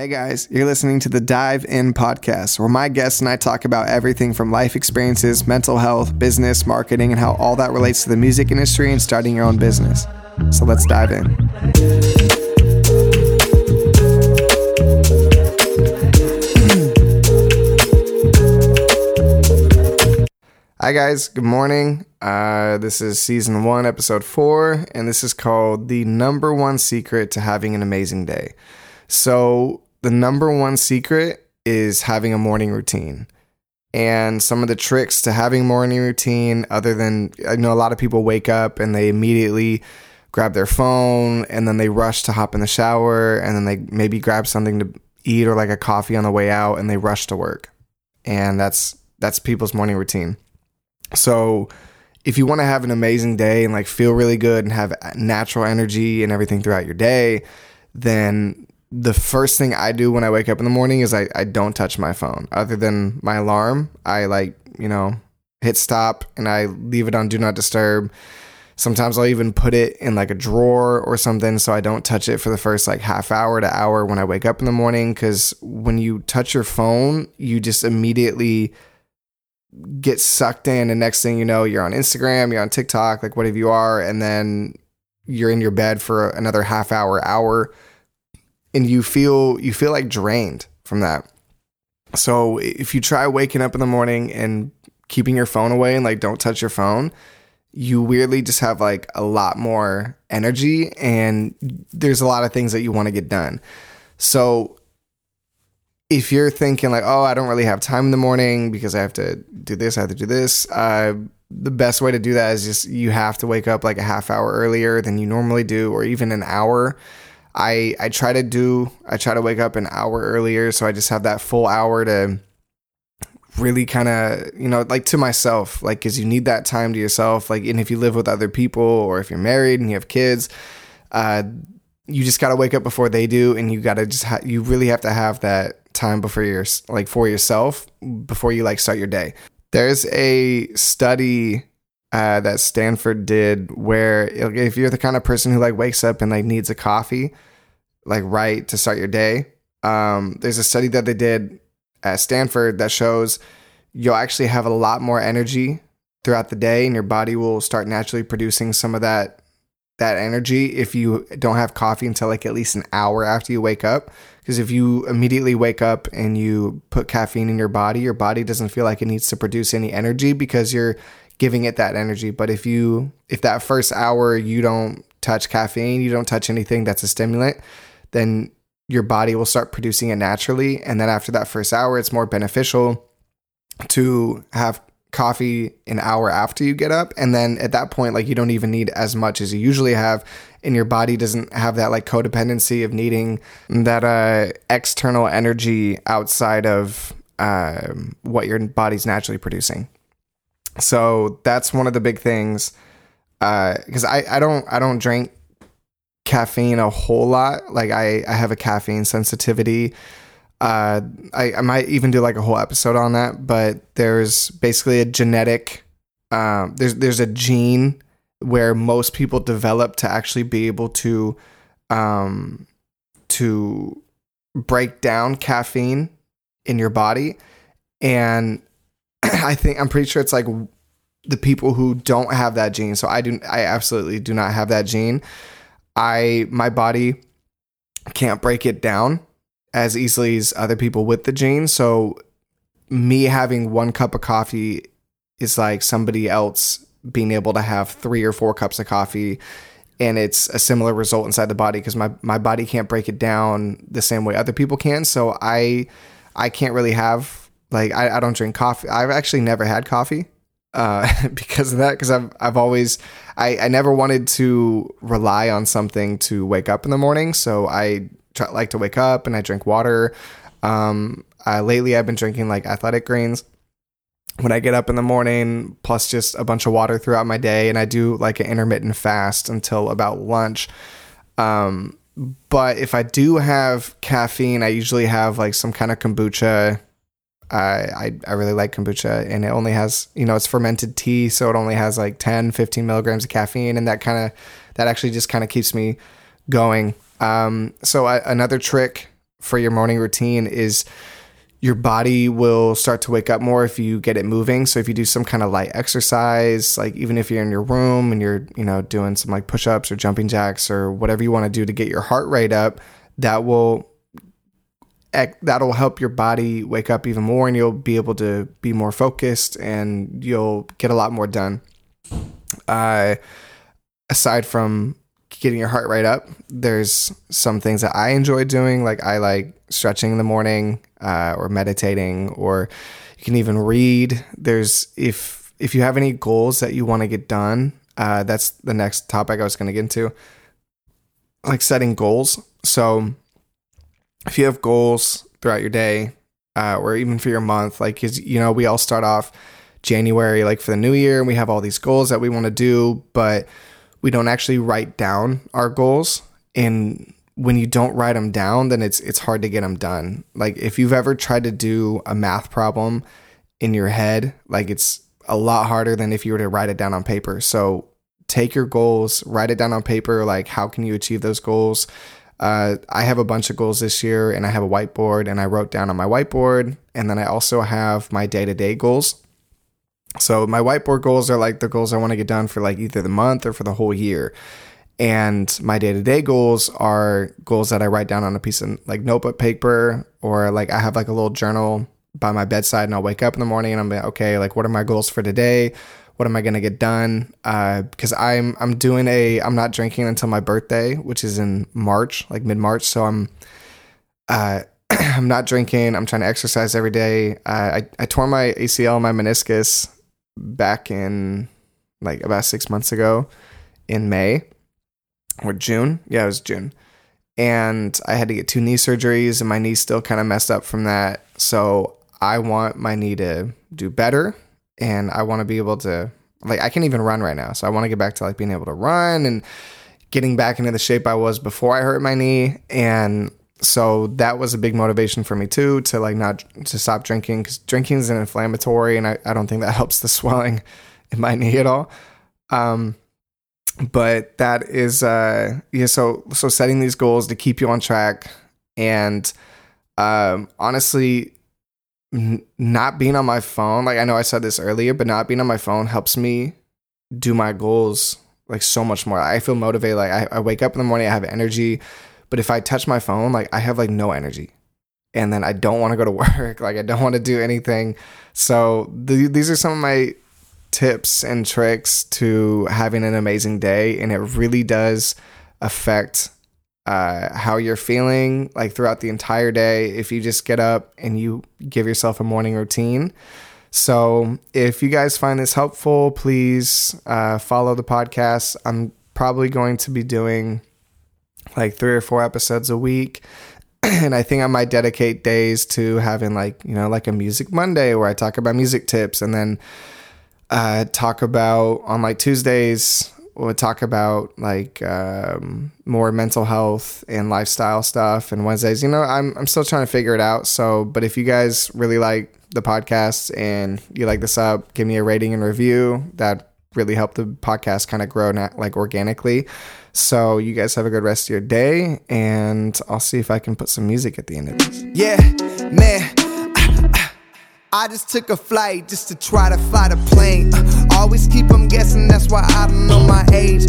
Hey guys, you're listening to the Dive In podcast, where my guests and I talk about everything from life experiences, mental health, business, marketing, and how all that relates to the music industry and starting your own business. So let's dive in. Hi guys, good morning. Uh, this is season one, episode four, and this is called The Number One Secret to Having an Amazing Day. So, the number one secret is having a morning routine. And some of the tricks to having morning routine, other than I know a lot of people wake up and they immediately grab their phone and then they rush to hop in the shower and then they maybe grab something to eat or like a coffee on the way out and they rush to work. And that's that's people's morning routine. So if you want to have an amazing day and like feel really good and have natural energy and everything throughout your day, then the first thing I do when I wake up in the morning is I, I don't touch my phone other than my alarm. I like, you know, hit stop and I leave it on do not disturb. Sometimes I'll even put it in like a drawer or something so I don't touch it for the first like half hour to hour when I wake up in the morning. Cause when you touch your phone, you just immediately get sucked in and next thing you know you're on instagram you're on tiktok like whatever you are and then you're in your bed for another half hour hour and you feel you feel like drained from that so if you try waking up in the morning and keeping your phone away and like don't touch your phone you weirdly just have like a lot more energy and there's a lot of things that you want to get done so if you're thinking like, oh, I don't really have time in the morning because I have to do this, I have to do this, uh, the best way to do that is just you have to wake up like a half hour earlier than you normally do, or even an hour. I I try to do I try to wake up an hour earlier, so I just have that full hour to really kind of you know like to myself, like because you need that time to yourself. Like, and if you live with other people or if you're married and you have kids, uh, you just got to wake up before they do, and you got to just ha- you really have to have that time before you're like for yourself before you like start your day. There's a study uh, that Stanford did where if you're the kind of person who like wakes up and like needs a coffee, like right to start your day, um, there's a study that they did at Stanford that shows you'll actually have a lot more energy throughout the day, and your body will start naturally producing some of that that energy if you don't have coffee until like at least an hour after you wake up. Because if you immediately wake up and you put caffeine in your body, your body doesn't feel like it needs to produce any energy because you're giving it that energy. But if you, if that first hour you don't touch caffeine, you don't touch anything that's a stimulant, then your body will start producing it naturally. And then after that first hour, it's more beneficial to have coffee an hour after you get up and then at that point like you don't even need as much as you usually have and your body doesn't have that like codependency of needing that uh external energy outside of uh, what your body's naturally producing so that's one of the big things because uh, I, I don't I don't drink caffeine a whole lot. Like I, I have a caffeine sensitivity. Uh, I, I might even do like a whole episode on that, but there's basically a genetic, um, there's there's a gene where most people develop to actually be able to, um, to break down caffeine in your body, and I think I'm pretty sure it's like the people who don't have that gene. So I do, I absolutely do not have that gene. I my body can't break it down as easily as other people with the gene. So me having one cup of coffee is like somebody else being able to have three or four cups of coffee and it's a similar result inside the body because my, my body can't break it down the same way other people can so i i can't really have like i, I don't drink coffee i've actually never had coffee uh, because of that because I've, I've always I, I never wanted to rely on something to wake up in the morning so i try, like to wake up and I drink water. Um, uh, lately, I've been drinking like athletic greens when I get up in the morning, plus just a bunch of water throughout my day, and I do like an intermittent fast until about lunch. Um, but if I do have caffeine, I usually have like some kind of kombucha. I, I, really like kombucha and it only has, you know, it's fermented tea. So it only has like 10, 15 milligrams of caffeine. And that kind of, that actually just kind of keeps me going um, so I, another trick for your morning routine is your body will start to wake up more if you get it moving. So if you do some kind of light exercise, like even if you're in your room and you're, you know, doing some like push-ups or jumping jacks or whatever you want to do to get your heart rate up, that will that'll help your body wake up even more and you'll be able to be more focused and you'll get a lot more done. Uh aside from getting your heart rate up. There's some things that I enjoy doing, like I like stretching in the morning uh, or meditating, or you can even read. There's if if you have any goals that you want to get done, uh, that's the next topic I was going to get into, like setting goals. So if you have goals throughout your day, uh, or even for your month, like you know, we all start off January, like for the new year, and we have all these goals that we want to do, but we don't actually write down our goals. And when you don't write them down then it's it's hard to get them done. Like if you've ever tried to do a math problem in your head like it's a lot harder than if you were to write it down on paper. So take your goals write it down on paper like how can you achieve those goals uh, I have a bunch of goals this year and I have a whiteboard and I wrote down on my whiteboard and then I also have my day-to-day goals so my whiteboard goals are like the goals I want to get done for like either the month or for the whole year. And my day to day goals are goals that I write down on a piece of like notebook paper or like I have like a little journal by my bedside and I'll wake up in the morning and I'm like, okay, like what are my goals for today? What am I gonna get done? Uh, because I'm I'm doing a I'm not drinking until my birthday, which is in March, like mid March. So I'm uh I'm not drinking. I'm trying to exercise every day. Uh, I I tore my ACL, my meniscus back in like about six months ago in May or June. Yeah, it was June. And I had to get two knee surgeries, and my knee still kind of messed up from that. So I want my knee to do better, and I want to be able to like I can't even run right now. So I want to get back to like being able to run and getting back into the shape I was before I hurt my knee. And so that was a big motivation for me too to like not to stop drinking because drinking is an inflammatory and I, I don't think that helps the swelling in my knee at all um but that is uh yeah so so setting these goals to keep you on track and um honestly n- not being on my phone like i know i said this earlier but not being on my phone helps me do my goals like so much more i feel motivated like I, I wake up in the morning i have energy but if I touch my phone, like I have like no energy. And then I don't want to go to work. Like I don't want to do anything. So th- these are some of my tips and tricks to having an amazing day. And it really does affect uh, how you're feeling like throughout the entire day if you just get up and you give yourself a morning routine. So if you guys find this helpful, please uh, follow the podcast. I'm probably going to be doing like three or four episodes a week. and I think I might dedicate days to having like, you know, like a music Monday where I talk about music tips and then uh, talk about on like Tuesdays we'll talk about like um, more mental health and lifestyle stuff and Wednesdays, you know, I'm I'm still trying to figure it out. So, but if you guys really like the podcast and you like this up, give me a rating and review. That really help the podcast kind of grow like organically. So you guys have a good rest of your day, and I'll see if I can put some music at the end of this. Yeah, man. I just took a flight just to try to fly the plane. Uh, always keep them guessing, that's why I don't know my age.